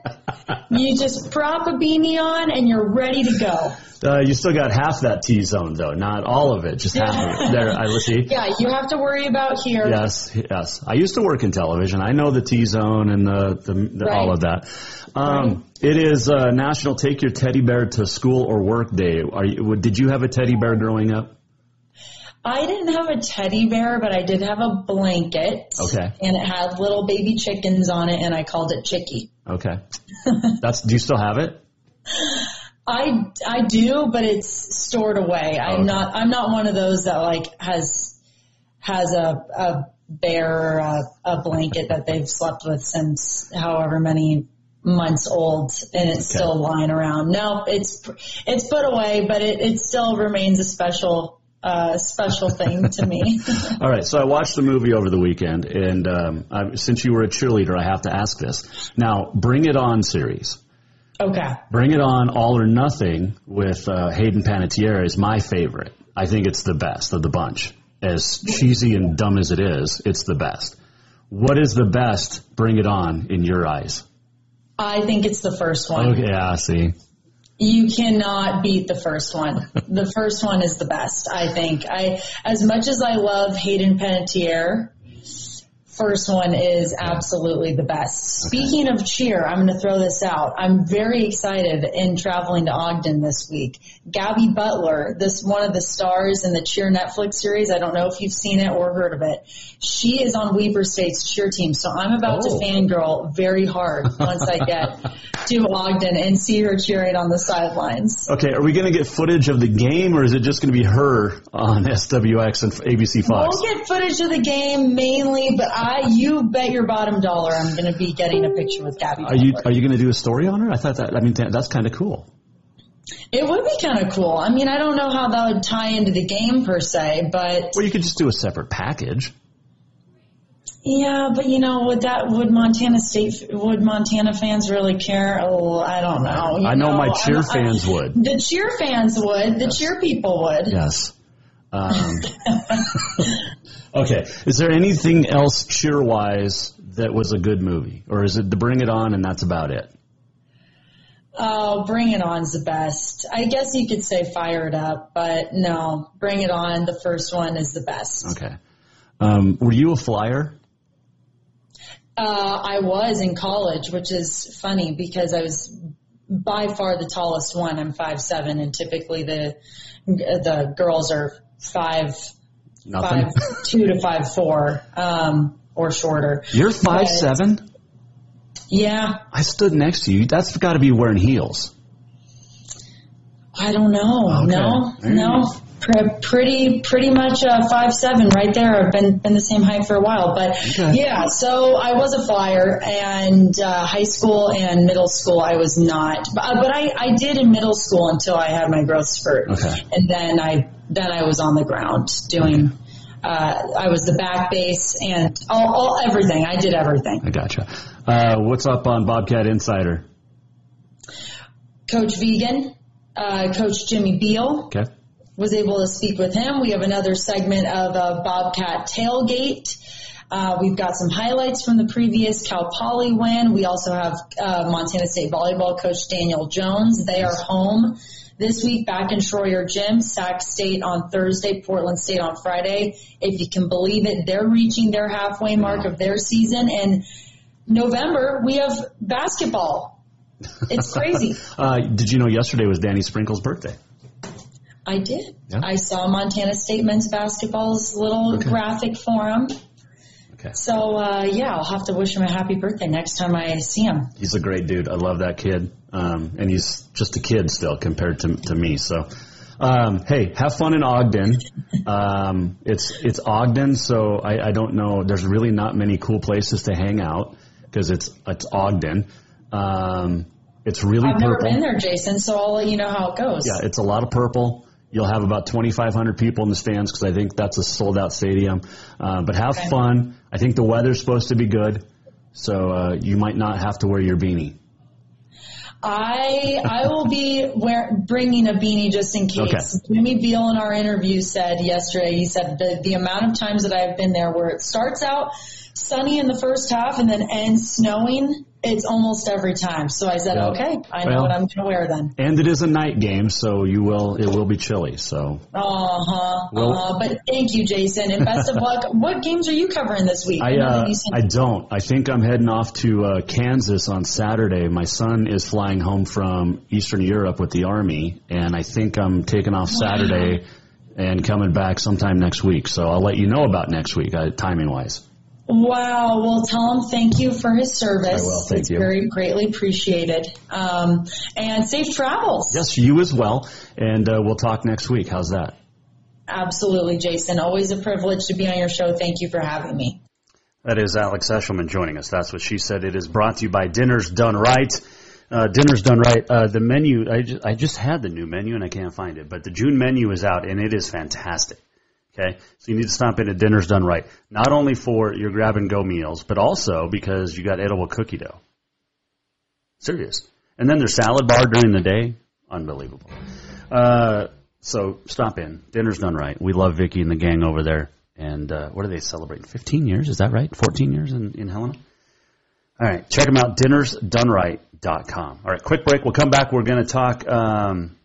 You just prop a beanie on and you're ready to go. Uh, you still got half that T zone though, not all of it, just half of it. There, I see. Yeah, you have to worry about here. Yes, yes. I used to work in television. I know the T zone and the, the, the all of that. Um, It is uh, National Take Your Teddy Bear to School or Work Day. Are you, did you have a teddy bear growing up? I didn't have a teddy bear, but I did have a blanket. Okay. And it had little baby chickens on it, and I called it Chicky. Okay. That's. Do you still have it? I, I do, but it's stored away. I'm oh, Okay. not I'm not one of those that like has has a a bear a, a blanket that they've slept with since however many months old and it's Okay. still lying around. No, it's it's put away, but it, it still remains a special uh, special thing to me. All right. So I watched the movie over the weekend, and um, I, since you were a cheerleader, I have to ask this. Now, Bring It On series. okay. Bring It On All or Nothing with uh, Hayden Panettiere is my favorite. I think it's the best of the bunch. As cheesy and dumb as it is, it's the best. What is the best Bring It On in your eyes? I think it's the first one. Okay, yeah, see. You cannot beat the first one. the first one is the best, I think. I, as much as I love Hayden Panettiere, first one is absolutely the best. Speaking of cheer, I'm going to throw this out. I'm very excited in traveling to Ogden this week. Gabby Butler, this one of the stars in the cheer Netflix series. I don't know if you've seen it or heard of it. She is on Weber State's cheer team, so I'm about Oh. to fangirl very hard once I get to Ogden and see her cheering on the sidelines. Okay, are we going to get footage of the game, or is it just going to be her on SWX and ABC Fox? We'll get footage of the game mainly, but I, you bet your bottom dollar I'm going to be getting a picture with Gabby. Are you are you going to do a story on her? I thought that. I mean, that's kind of cool. It would be kind of cool. I mean, I don't know how that would tie into the game per se, but well, you could just do a separate package. yeah, but you know, would that would Montana State would Montana fans really care? Oh, I don't know. You I know my I'm- cheer I- fans would. The cheer fans would. The cheer people would. Yes. Um, okay. Is there anything else cheer wise that was a good movie, or is it the Bring It On and that's about it? Oh, Bring It On's the best. I guess you could say Fire It Up, but no, Bring It On, the first one is the best. Okay. Um, were you a flyer? Uh, I was in college, which is funny because I was by far the tallest one. I'm five seven, and typically the the girls are five Nothing. five two to five four um, or shorter. You're five But- seven. Yeah, I stood next to you. That's got to be wearing heels. I don't know. Okay. No, Very no. Pre- pretty, pretty much uh, five seven right there. I've been been the same height for a while, but Okay. yeah. So I was a flyer, and uh, high school and middle school I was not, but, uh, but I I did in middle school until I had my growth spurt, Okay. and then I then I was on the ground doing. Uh, I was the back base and all, all everything. I did everything. I gotcha. Uh, what's up on Bobcat Insider? Coach Vigen, uh, Coach Jimmy Beal, Okay. was able to speak with him. We have another segment of Bobcat tailgate. Uh, we've got some highlights from the previous Cal Poly win. We also have uh, Montana State volleyball coach Daniel Jones. They are home this week back in Shroyer Gym. Sac State on Thursday, Portland State on Friday. If you can believe it, they're reaching their halfway mark of their season. And November, we have basketball. It's crazy. Uh, did you know yesterday was Danny Sprinkle's birthday? I did. Yeah. I saw Montana State men's basketball's little Okay. graphic for him. Okay. So uh, yeah, I'll have to wish him a happy birthday next time I see him. He's a great dude. I love that kid. Um, and he's just a kid still compared to, to me. So, um, hey, have fun in Ogden. Um, it's, it's Ogden. So I, I don't know. There's really not many cool places to hang out because it's, it's Ogden. Um, it's really I've never purple. been there, Jason, so I'll let you know how it goes. Yeah, it's a lot of purple. You'll have about 2,500 people in the stands because I think that's a sold out stadium. Uh, but have Okay. fun. I think the weather's supposed to be good. So uh, you might not have to wear your beanie. I I will be wear, bringing a beanie just in case. Jimmy Beal in our interview said yesterday. He said the the amount of times that I've been there where it starts out sunny in the first half and then ends snowing. It's almost every time. So I said, Yeah. okay, I know Well- what I'm going to wear then. And it is a night game, so you will it will be chilly. So Uh huh. Well- uh. But thank you, Jason, and best of luck. What games are you covering this week? I uh, I don't. I think I'm heading off to uh, Kansas on Saturday. My son is flying home from Eastern Europe with the Army, and I think I'm taking off Saturday and coming back sometime next week. So I'll let you know about next week, uh, timing wise. Wow. Well, tell him thank you for his service. I will. Thank it's you. very greatly appreciated. Um, and safe travels. Yes, you as well. And uh, we'll talk next week. How's that? Absolutely, Jason. Always a privilege to be on your show. Thank you for having me. That is Alex Eschelman joining us. That's what she said. It is brought to you by Dinner's Done Right. Uh, Dinner's Done Right. Uh, the menu, I just, I just had the new menu and I can't find it, but the June menu is out and it is fantastic. Okay, so you need to stop in at Dinner's Done Right, not only for your grab and go meals, but also because you got edible cookie dough. Serious. And then their salad bar during the day, unbelievable. Uh, so stop in. Dinner's Done Right. We love Vicky and the gang over there. And uh, what are they celebrating? 15 years, is that right? 14 years in, in Helena? All right, check them out, dinnersdoneright.com. All right, quick break. We'll come back. We're going to talk. Um,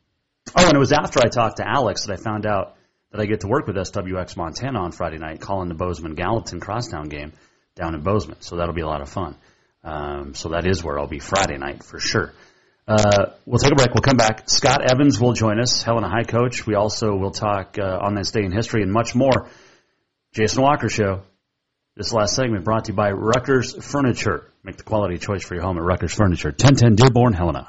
oh, and it was after I talked to Alex that I found out that I get to work with SWX Montana on Friday night, calling the Bozeman Gallatin Crosstown game down in Bozeman. So that'll be a lot of fun. Um, so that is where I'll be Friday night for sure. Uh, we'll take a break. We'll come back. Scott Evans will join us, Helena High coach. We also will talk uh, on this day in history and much more. Jason Walker Show. This last segment brought to you by Ruckers Furniture. Make the quality choice for your home at Ruckers Furniture. 1010 Dearborn, Helena.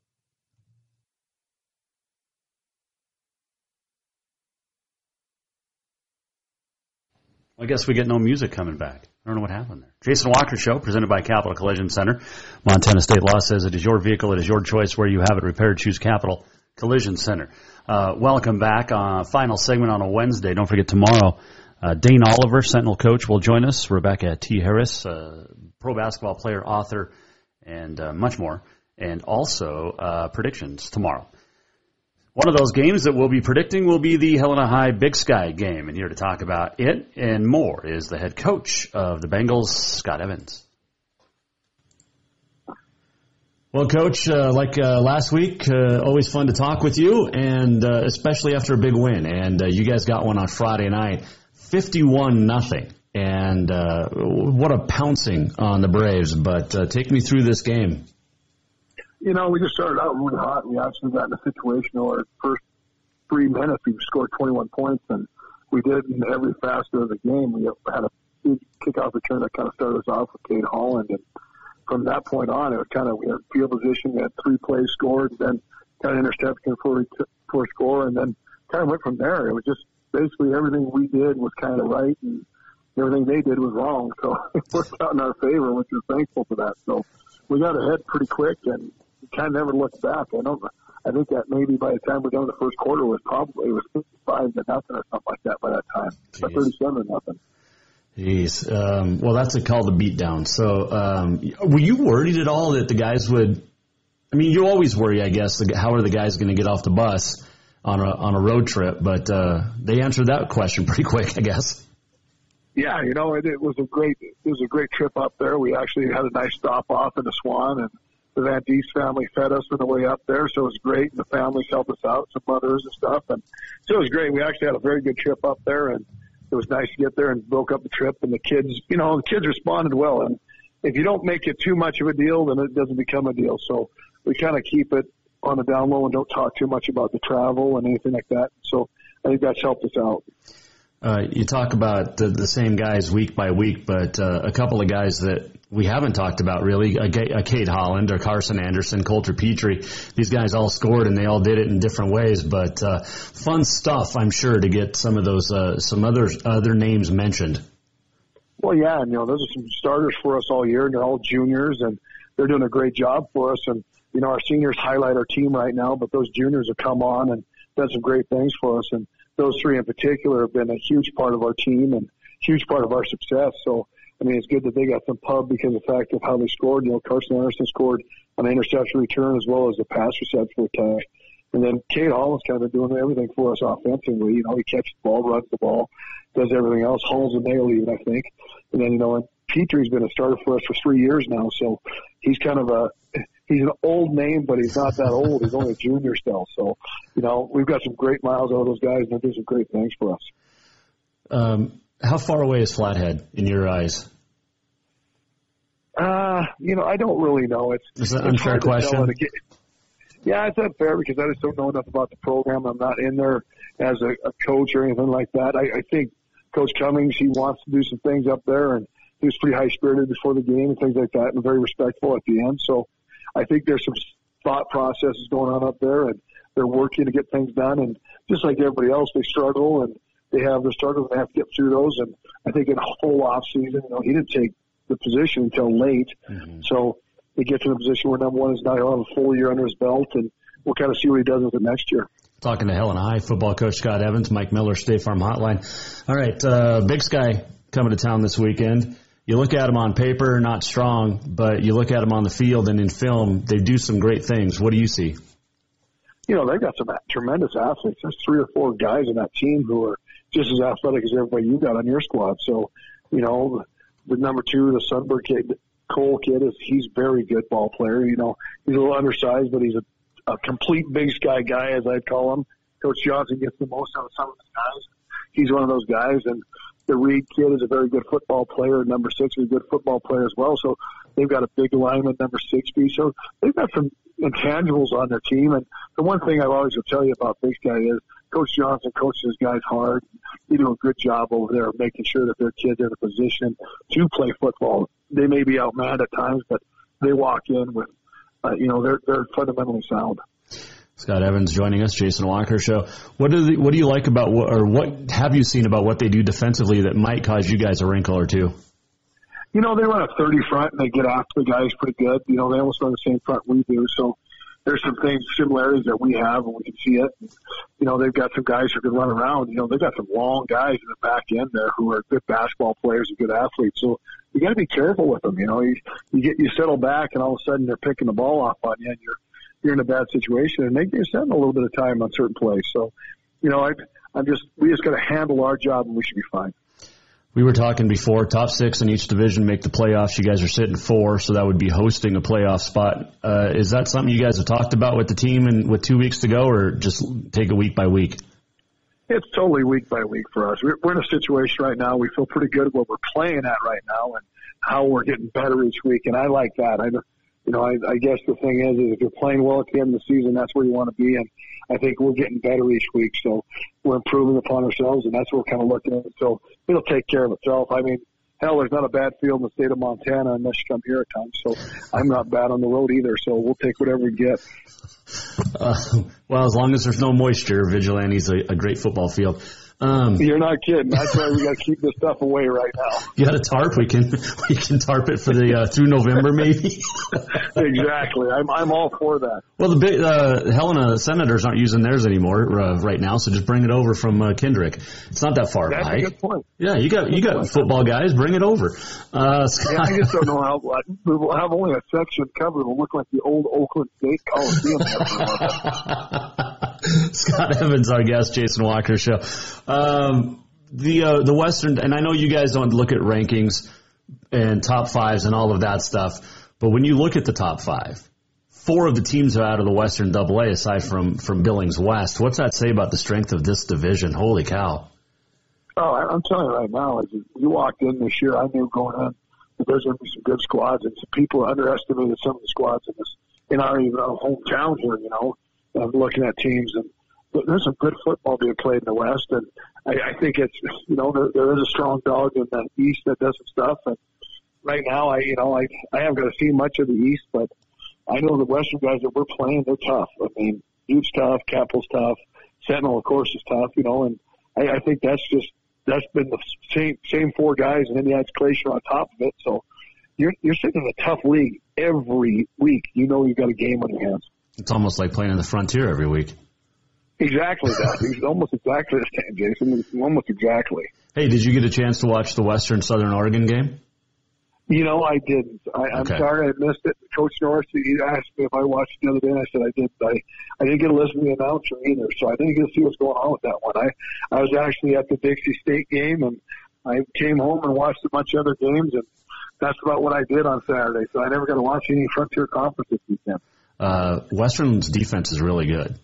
I guess we get no music coming back. I don't know what happened there. Jason Walker Show, presented by Capital Collision Center. Montana State law says it is your vehicle, it is your choice where you have it repaired. Choose Capital Collision Center. Uh, welcome back. Uh, final segment on a Wednesday. Don't forget tomorrow. Uh, Dane Oliver, Sentinel coach, will join us. Rebecca T. Harris, uh, pro basketball player, author, and uh, much more. And also uh, predictions tomorrow. One of those games that we'll be predicting will be the Helena High Big Sky game. And here to talk about it and more is the head coach of the Bengals, Scott Evans. Well, Coach, uh, like uh, last week, uh, always fun to talk with you, and uh, especially after a big win. And uh, you guys got one on Friday night, fifty-one nothing, and uh, what a pouncing on the Braves. But take me through this game you know, we just started out really hot. We actually got in a situation where first three minutes we scored 21 points, and we did in every facet of the game. We had a big kickoff return that kind of started us off with Cade Holland, and from that point on, it was kind of we had field position. We had three plays scored, then kind of interception for for score, and then kind of went from there. It was just basically everything we did was kind of right, and everything they did was wrong. So it worked out in our favor, which we're thankful for that. So we got ahead pretty quick, and kind of never looked back. I don't. I think that maybe by the time we're done the first quarter was probably it was 55 to nothing or something like that by that time. 37 to nothing. Jeez. Um, well, that's a call to beat down. So, um, were you worried at all that the guys would? I mean, you always worry, I guess. How are the guys going to get off the bus on a on a road trip? But uh, they answered that question pretty quick, I guess. Yeah, you know, it, it was a great it was a great trip up there. We actually had a nice stop off in the Swan, and the Van Diest family fed us on the way up there, so it was great. And the families helped us out, some mothers and stuff, and so it was great. We actually had a very good trip up there, and it was nice to get there and broke up the trip. And the kids, you know, the kids responded well. And if you don't make it too much of a deal, then it doesn't become a deal. So we kind of keep it on the down low and don't talk too much about the travel and anything like that. So I think that's helped us out. Uh, you talk about the, the same guys week by week, but uh, a couple of guys that we haven't talked about really, a, Cade Holland or Carson Anderson, Coulter Petrie. These guys all scored and they all did it in different ways, but uh, fun stuff, I'm sure, to get some of those uh, some other other names mentioned. Well, yeah, and you know those are some starters for us all year, and they're all juniors, and they're doing a great job for us. And you know our seniors highlight our team right now, but those juniors have come on and done some great things for us. And those three in particular have been a huge part of our team and huge part of our success. So, I mean, it's good that they got some pub because of the fact of how they scored. You know, Carson Anderson scored an interception return as well as a pass reception attack. And then Cade Holland's kind of doing everything for us offensively. You know, he catches the ball, runs the ball, does everything else, holds the nail even, I think. And then, you know, and Petrie's been a starter for us for three years now. So he's kind of a, he's an old name, but he's not that old. He's only a junior still. So, you know, we've got some great miles out of those guys, and they're doing some great things for us. Um, how far away is Flathead in your eyes? Uh, you know, I don't really know. It's, it's an unfair question. Yeah, it's unfair because I just don't know enough about the program. I'm not in there as a, a coach or anything like that. I, I think Coach Cummings, he wants to do some things up there, and he was pretty high spirited before the game and things like that, and very respectful at the end. So I think there's some thought processes going on up there, and they're working to get things done. And just like everybody else, they struggle and they have their struggles and they have to get through those. And I think in a whole off season, you know, he didn't take the position until late, mm-hmm. so he gets in a position where number one is now he'll have a full year under his belt, and we'll kind of see what he does with it next year. Talking to Helena High football coach Scott Evans, Mike Miller, State Farm Hotline. All right, uh, Big Sky coming to town this weekend you look at them on paper, not strong, but you look at them on the field and in film, they do some great things. What do you see? You know, they've got some tremendous athletes. There's three or four guys in that team who are just as athletic as everybody you got on your squad. So, you know, the number two, the Sunbird kid, Cole kid, is he's very good ball player. You know, he's a little undersized, but he's a, a complete big sky guy, as I'd call him. Coach Johnson gets the most out of some of these guys. He's one of those guys, and the Reed kid is a very good football player. Number six is a good football player as well. So they've got a big lineman, number 60. So they've got some intangibles on their team. And the one thing I always will tell you about this guy is Coach Johnson coaches his guys hard. They do a good job over there of making sure that their kids are in a position to play football. They may be outmanned at times, but they walk in with, uh, you know, they're, they're fundamentally sound. Scott Evans joining us, Jason Walker show. What do what do you like about what or what have you seen about what they do defensively that might cause you guys a wrinkle or two? You know, they run a 30 front and they get after the guys pretty good. You know, they almost run the same front we do. So there's some things, similarities that we have and we can see it. You know, they've got some guys who can run around. You know, they've got some long guys in the back end there who are good basketball players and good athletes. So you got to be careful with them. You know, you, you get, you settle back and all of a sudden they're picking the ball off on you and you're, you're in a bad situation and they give you a little bit of time on certain plays. So, you know, I, I'm just, we just got to handle our job and we should be fine. We were talking before, top six in each division make the playoffs. You guys are sitting four, so that would be hosting a playoff spot. Uh, is that something you guys have talked about with the team and with two weeks to go, or just take it week by week? It's totally week by week for us. We're in a situation right now. We feel pretty good at what we're playing at right now and how we're getting better each week, and I like that. I you know, I, I guess the thing is, is if you're playing well at the end of the season, that's where you want to be. And I think we're getting better each week. So we're improving upon ourselves and that's what we're kind of looking at. So it'll take care of itself. I mean, hell, there's not a bad field in the state of Montana unless you come here at times. So I'm not bad on the road either. So we'll take whatever we get. Uh, well, as long as there's no moisture, Vigilante's a, a great football field. Um, You're not kidding. That's why we got to keep this stuff away right now. You got a tarp. We can we can tarp it for the uh, through November maybe. exactly. I'm I'm all for that. Well, the big uh, Helena Senators aren't using theirs anymore uh, right now, so just bring it over from uh, Kindrick. It's not that far. That's by. a good point. Yeah, you got you got football guys. Bring it over. Uh, Scott, yeah, I just don't know how. We will have only a section covered. It'll look like the old Oakland State Coliseum. Scott Evans, our guest, Jason Walker show. Um, the uh, the Western, and I know you guys don't look at rankings and top fives and all of that stuff, but when you look at the top five, four of the teams are out of the Western Double A aside from from Billings West. What's that say about the strength of this division? Holy cow! Oh, I'm telling you right now, as you walked in this year, I knew going in that there's going to be some good squads, and some people underestimated some of the squads in this in our even our hometown here. You know, and looking at teams and there's some good football being played in the West, and I, I think it's you know there, there is a strong dog in the East that does some stuff. And right now, I you know I I haven't got to see much of the East, but I know the Western guys that we're playing they're tough. I mean, Duke's tough, Capital's tough, Sentinel of course is tough. You know, and I, I think that's just that's been the same same four guys, and then you add Glacier on top of it. So you're you're sitting in a tough league every week. You know you've got a game on your hands. It's almost like playing in the frontier every week. Exactly that. Almost exactly the same, Jason. Almost exactly. Hey, did you get a chance to watch the Western Southern Oregon game? You know, I didn't. I, I'm Okay. sorry I missed it. Coach Norris, he asked me if I watched it the other day, and I said I did. I, I didn't get to listen to the announcer either, so I didn't get to see what's going on with that one. I, I was actually at the Dixie State game, and I came home and watched a bunch of other games, and that's about what I did on Saturday. So I never got to watch any Frontier Conference this weekend. Uh, Western's defense is really good.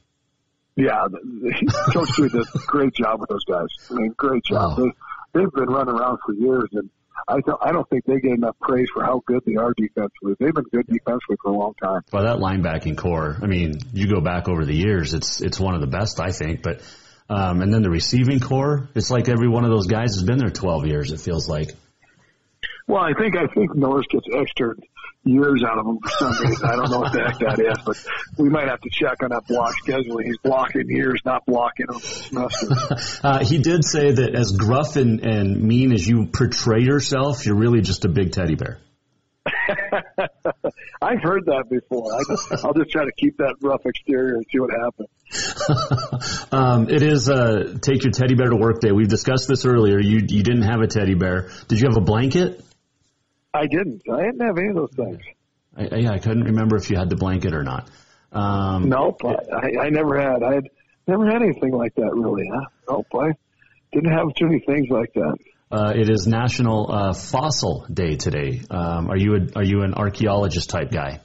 Yeah, Coach Sweet did a great job with those guys. I mean, great job. They, they've been running around for years, and I don't, I don't think they get enough praise for how good they are defensively. They've been good defensively for a long time. Well, that linebacking corps, I mean, you go back over the years, it's it's one of the best, I think. But um, and then the receiving corps, it's like every one of those guys has been there 12 years. It feels like. Well, I think I think Norris gets extra years out of them for some reason. I don't know what the heck that is, but we might have to check on that block scheduling. He's blocking years, not blocking them. Uh, he did say that as gruff and, and mean as you portray yourself, you're really just a big teddy bear. I've heard that before. I just, I'll just try to keep that rough exterior and see what happens. Um, it is uh, take your teddy bear to work day. We've discussed this earlier. You you didn't have a teddy bear. Did you have a blanket? I didn't. I didn't have any of those things. I, I- yeah, I couldn't remember if you had the blanket or not. Um, Nope, I, I never had. I had never had anything like that really. Huh? Nope, I didn't have too many things like that. Uh, it is National uh, Fossil Day today. Um, are you a, are you an archaeologist type guy?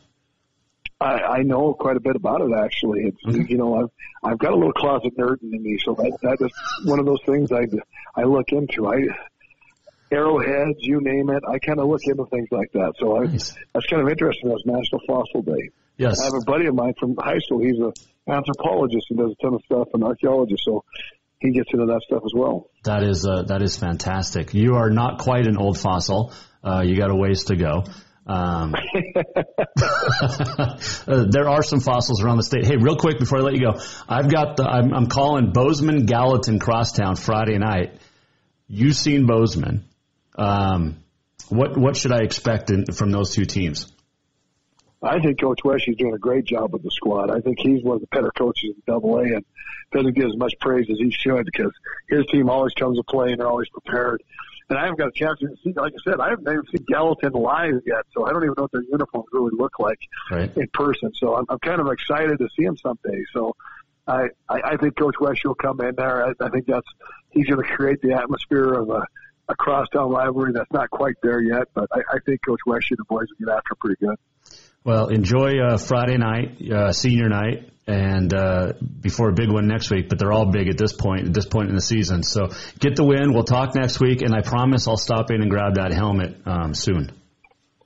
I, I know quite a bit about it actually. It's you know I've I've got a little closet nerd in me, so that that is one of those things I I look into. I arrowheads, you name it. I kind of look into things like that. So I, that's kind of interesting. That's National Fossil Day. Yes. I have a buddy of mine from high school. He's an anthropologist and does a ton of stuff, an archaeologist. So he gets into that stuff as well. That is uh, that is fantastic. You are not quite an old fossil. Uh, you got a ways to go. Um, uh, there are some fossils around the state. Hey, real quick before I let you go, I've got the I'm, I'm calling Bozeman Gallatin Crosstown Friday night. You've seen Bozeman. Um, what what should I expect in, from those two teams? I think Coach Wesche's doing a great job with the squad. I think he's one of the better coaches in Double A and doesn't get as much praise as he should because his team always comes to play and they're always prepared. And I haven't got a chance to see, like I said, I haven't even seen Gallatin live yet, so I don't even know what their uniforms really look like Right. in person. So I'm, I'm kind of excited to see him someday. So I, I, I think Coach Weshy will come in there. I, I think that's he's going to create the atmosphere of a, a crosstown rivalry that's not quite there yet, but I, I think Coach Wesche and the boys will get after it pretty good. Well, enjoy uh, Friday night, uh, senior night, and uh, before a big one next week. But they're all big at this point. At this point in the season, so get the win. We'll talk next week, and I promise I'll stop in and grab that helmet um, soon.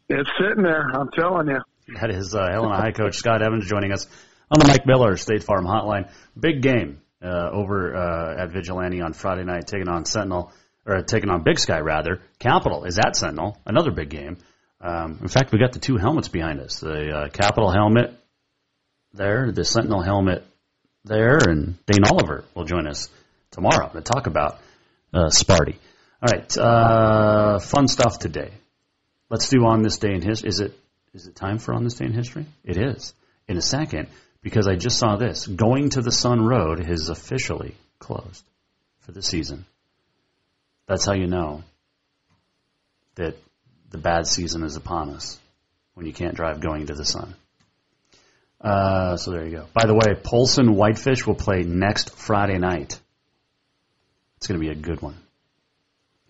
It's sitting there. I'm telling you. That is uh, Helena High Coach Scott Evans joining us on the Mike Miller State Farm Hotline. Big game uh, over uh, at Vigilante on Friday night, taking on Sentinel or taking on Big Sky rather. Capital is at Sentinel, another big game. Um, in fact, we got the two helmets behind us: the uh, Capital helmet there, the Sentinel helmet there, and Dane Oliver will join us tomorrow to talk about uh, Sparty. All right, uh, fun stuff today. Let's do on this day in history. Is it is it time for on this day in history? It is in a second because I just saw this. Going to the Sun Road is officially closed for the season. That's how you know that the bad season is upon us when you can't drive going to the sun. Uh, so there you go. By the way, Polson Whitefish will play next Friday night. It's going to be a good one.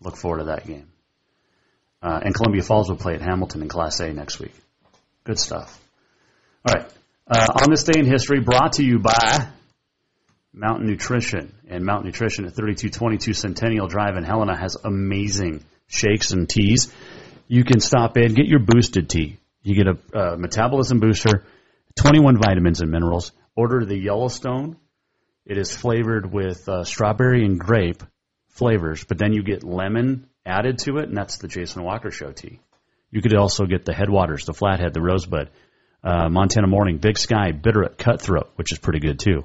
Look forward to that game. Uh, and Columbia Falls will play at Hamilton in Class A next week. Good stuff. All right. Uh, on this day in history, brought to you by Mountain Nutrition. And Mountain Nutrition at 3222 Centennial Drive in Helena has amazing shakes and teas. You can stop in, get your boosted tea. You get a uh, metabolism booster, 21 vitamins and minerals. Order the Yellowstone. It is flavored with uh, strawberry and grape flavors, but then you get lemon added to it, and that's the Jason Walker Show tea. You could also get the Headwaters, the Flathead, the Rosebud, uh, Montana Morning, Big Sky, Bitterroot, Cutthroat, which is pretty good too.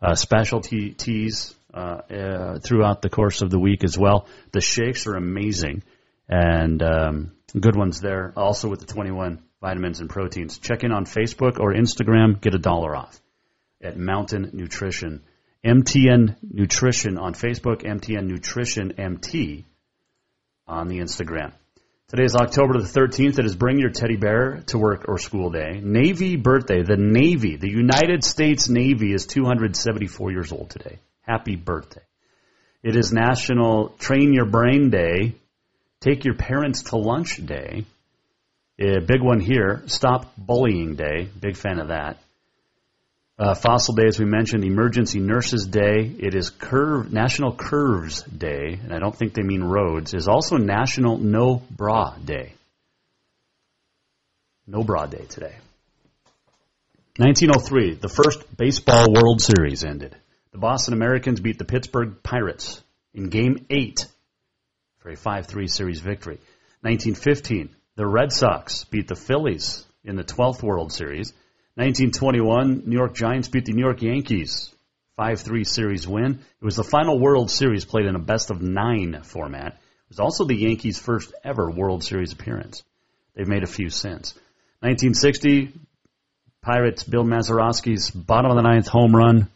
Uh, specialty teas uh, uh, throughout the course of the week as well. The shakes are amazing and um, good ones there. Also with the 21 vitamins and proteins. Check in on Facebook or Instagram. Get a dollar off at Mountain Nutrition. MTN Nutrition on Facebook. MTN Nutrition MT on the Instagram. Today is October the 13th. It is Bring Your Teddy Bear to Work or School Day. Navy birthday. The Navy, the United States Navy, is 274 years old today. Happy birthday. It is National Train Your Brain Day. Take Your Parents to Lunch Day. A big one here. Stop Bullying Day. Big fan of that. Uh, Fossil Day, as we mentioned, Emergency Nurses Day. It is Curve National Curves Day, and I don't think they mean roads. Is also National No Bra Day. No Bra Day today. 1903, the first baseball World Series ended. The Boston Americans beat the Pittsburgh Pirates in Game 8 for a 5-3 series victory. 1915, the Red Sox beat the Phillies in the 12th World Series. 1921, New York Giants beat the New York Yankees. 5-3 series win. It was the final World Series played in a best of nine format. It was also the Yankees' first ever World Series appearance. They've made a few since. 1960, Pirates Bill Mazeroski's bottom of the ninth home run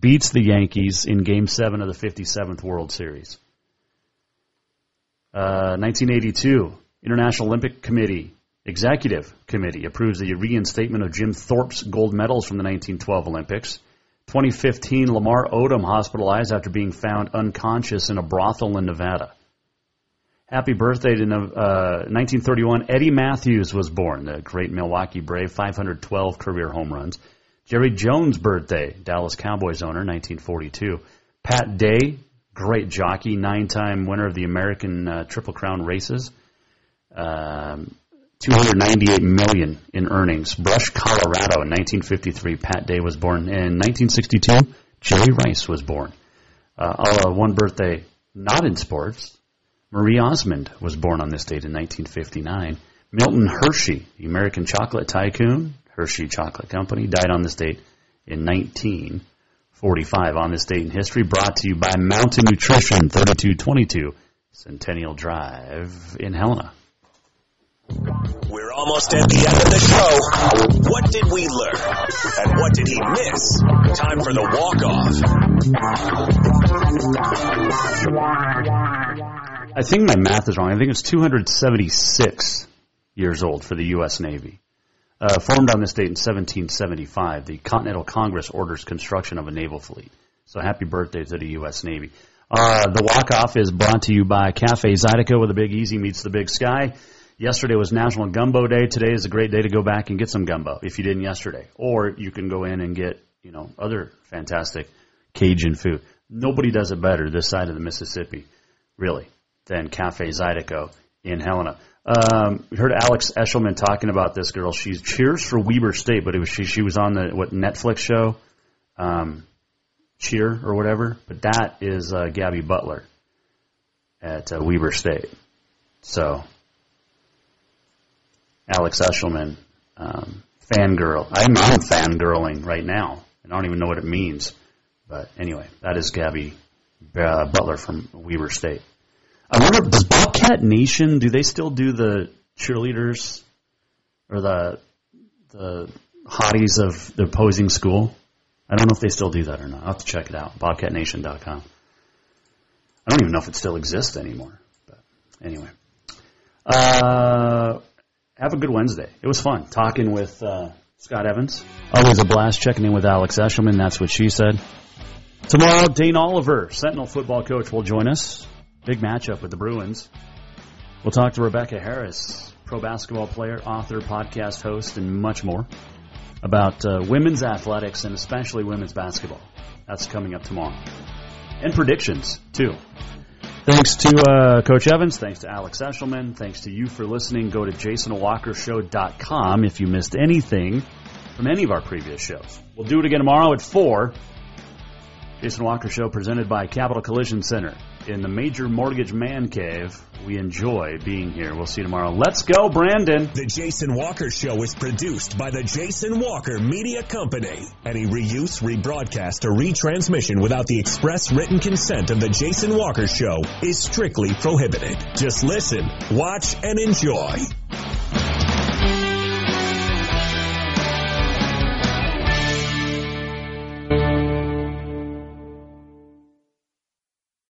beats the Yankees in Game 7 of the 57th World Series. Uh, 1982, International Olympic Committee Executive Committee approves the reinstatement of Jim Thorpe's gold medals from the 1912 Olympics. 2015, Lamar Odom hospitalized after being found unconscious in a brothel in Nevada. Happy birthday to uh, 1931. Eddie Mathews was born, the great Milwaukee Brave, 512 career home runs. Jerry Jones' birthday, Dallas Cowboys owner, 1942. Pat Day, great jockey, nine-time winner of the American uh, Triple Crown races. Um, 298 million in earnings. Brush, Colorado in 1953. Pat Day was born. In 1962, Jerry Rice was born. Uh, one birthday not in sports. Marie Osmond was born on this date in 1959. Milton Hershey, the American chocolate tycoon, Hershey Chocolate Company, died on this date in 1945. On this date in history, brought to you by Mountain Nutrition, 3222 Centennial Drive in Helena. We're almost at the end of the show. What did we learn? And what did he miss? Time for the walk off. I think my math is wrong. I think it's 276 years old for the U.S. Navy. Uh, formed on this date in 1775, the Continental Congress orders construction of a naval fleet. So happy birthday to the U.S. Navy. Uh, the walk off is brought to you by Cafe Zydeco, where the Big Easy meets the Big Sky. Yesterday was National Gumbo Day. Today is a great day to go back and get some gumbo if you didn't yesterday. Or you can go in and get, you know, other fantastic Cajun food. Nobody does it better this side of the Mississippi, really, than Cafe Zydeco in Helena. Um, we heard Alex Eschelman talking about this girl. She cheers for Weber State, but it was she. She was on the what Netflix show, um, Cheer or whatever. But that is uh, Gabby Butler at uh, Weber State. So Alex Eschelman, um, fangirl. I'm, I'm fangirling right now. I don't even know what it means. But anyway, that is Gabby uh, Butler from Weber State. I wonder, does Bobcat Nation, do they still do the cheerleaders or the the hotties of the opposing school? I don't know if they still do that or not. I'll have to check it out. BobcatNation.com. I don't even know if it still exists anymore. But anyway. Uh, have a good Wednesday. It was fun talking with uh, Scott Evans. Always a blast checking in with Alex Eschelman. That's what she said. Tomorrow, Dane Oliver, Sentinel football coach, will join us Big matchup with the Bruins. We'll talk to Rebecca Harris, pro basketball player, author, podcast host, and much more about uh, women's athletics and especially women's basketball. That's coming up tomorrow. And predictions, too. Thanks to uh, Coach Evans. Thanks to Alex Eschelman. Thanks to you for listening. Go to jasonwalkershow.com if you missed anything from any of our previous shows. We'll do it again tomorrow at 4. Jason Walker Show presented by Capital Collision Center in the Major Mortgage Man Cave. We enjoy being here. We'll see you tomorrow. Let's go, Brandon. The Jason Walker Show is produced by the Jason Walker Media Company. Any reuse, rebroadcast, or retransmission without the express written consent of the Jason Walker Show is strictly prohibited. Just listen, watch, and enjoy.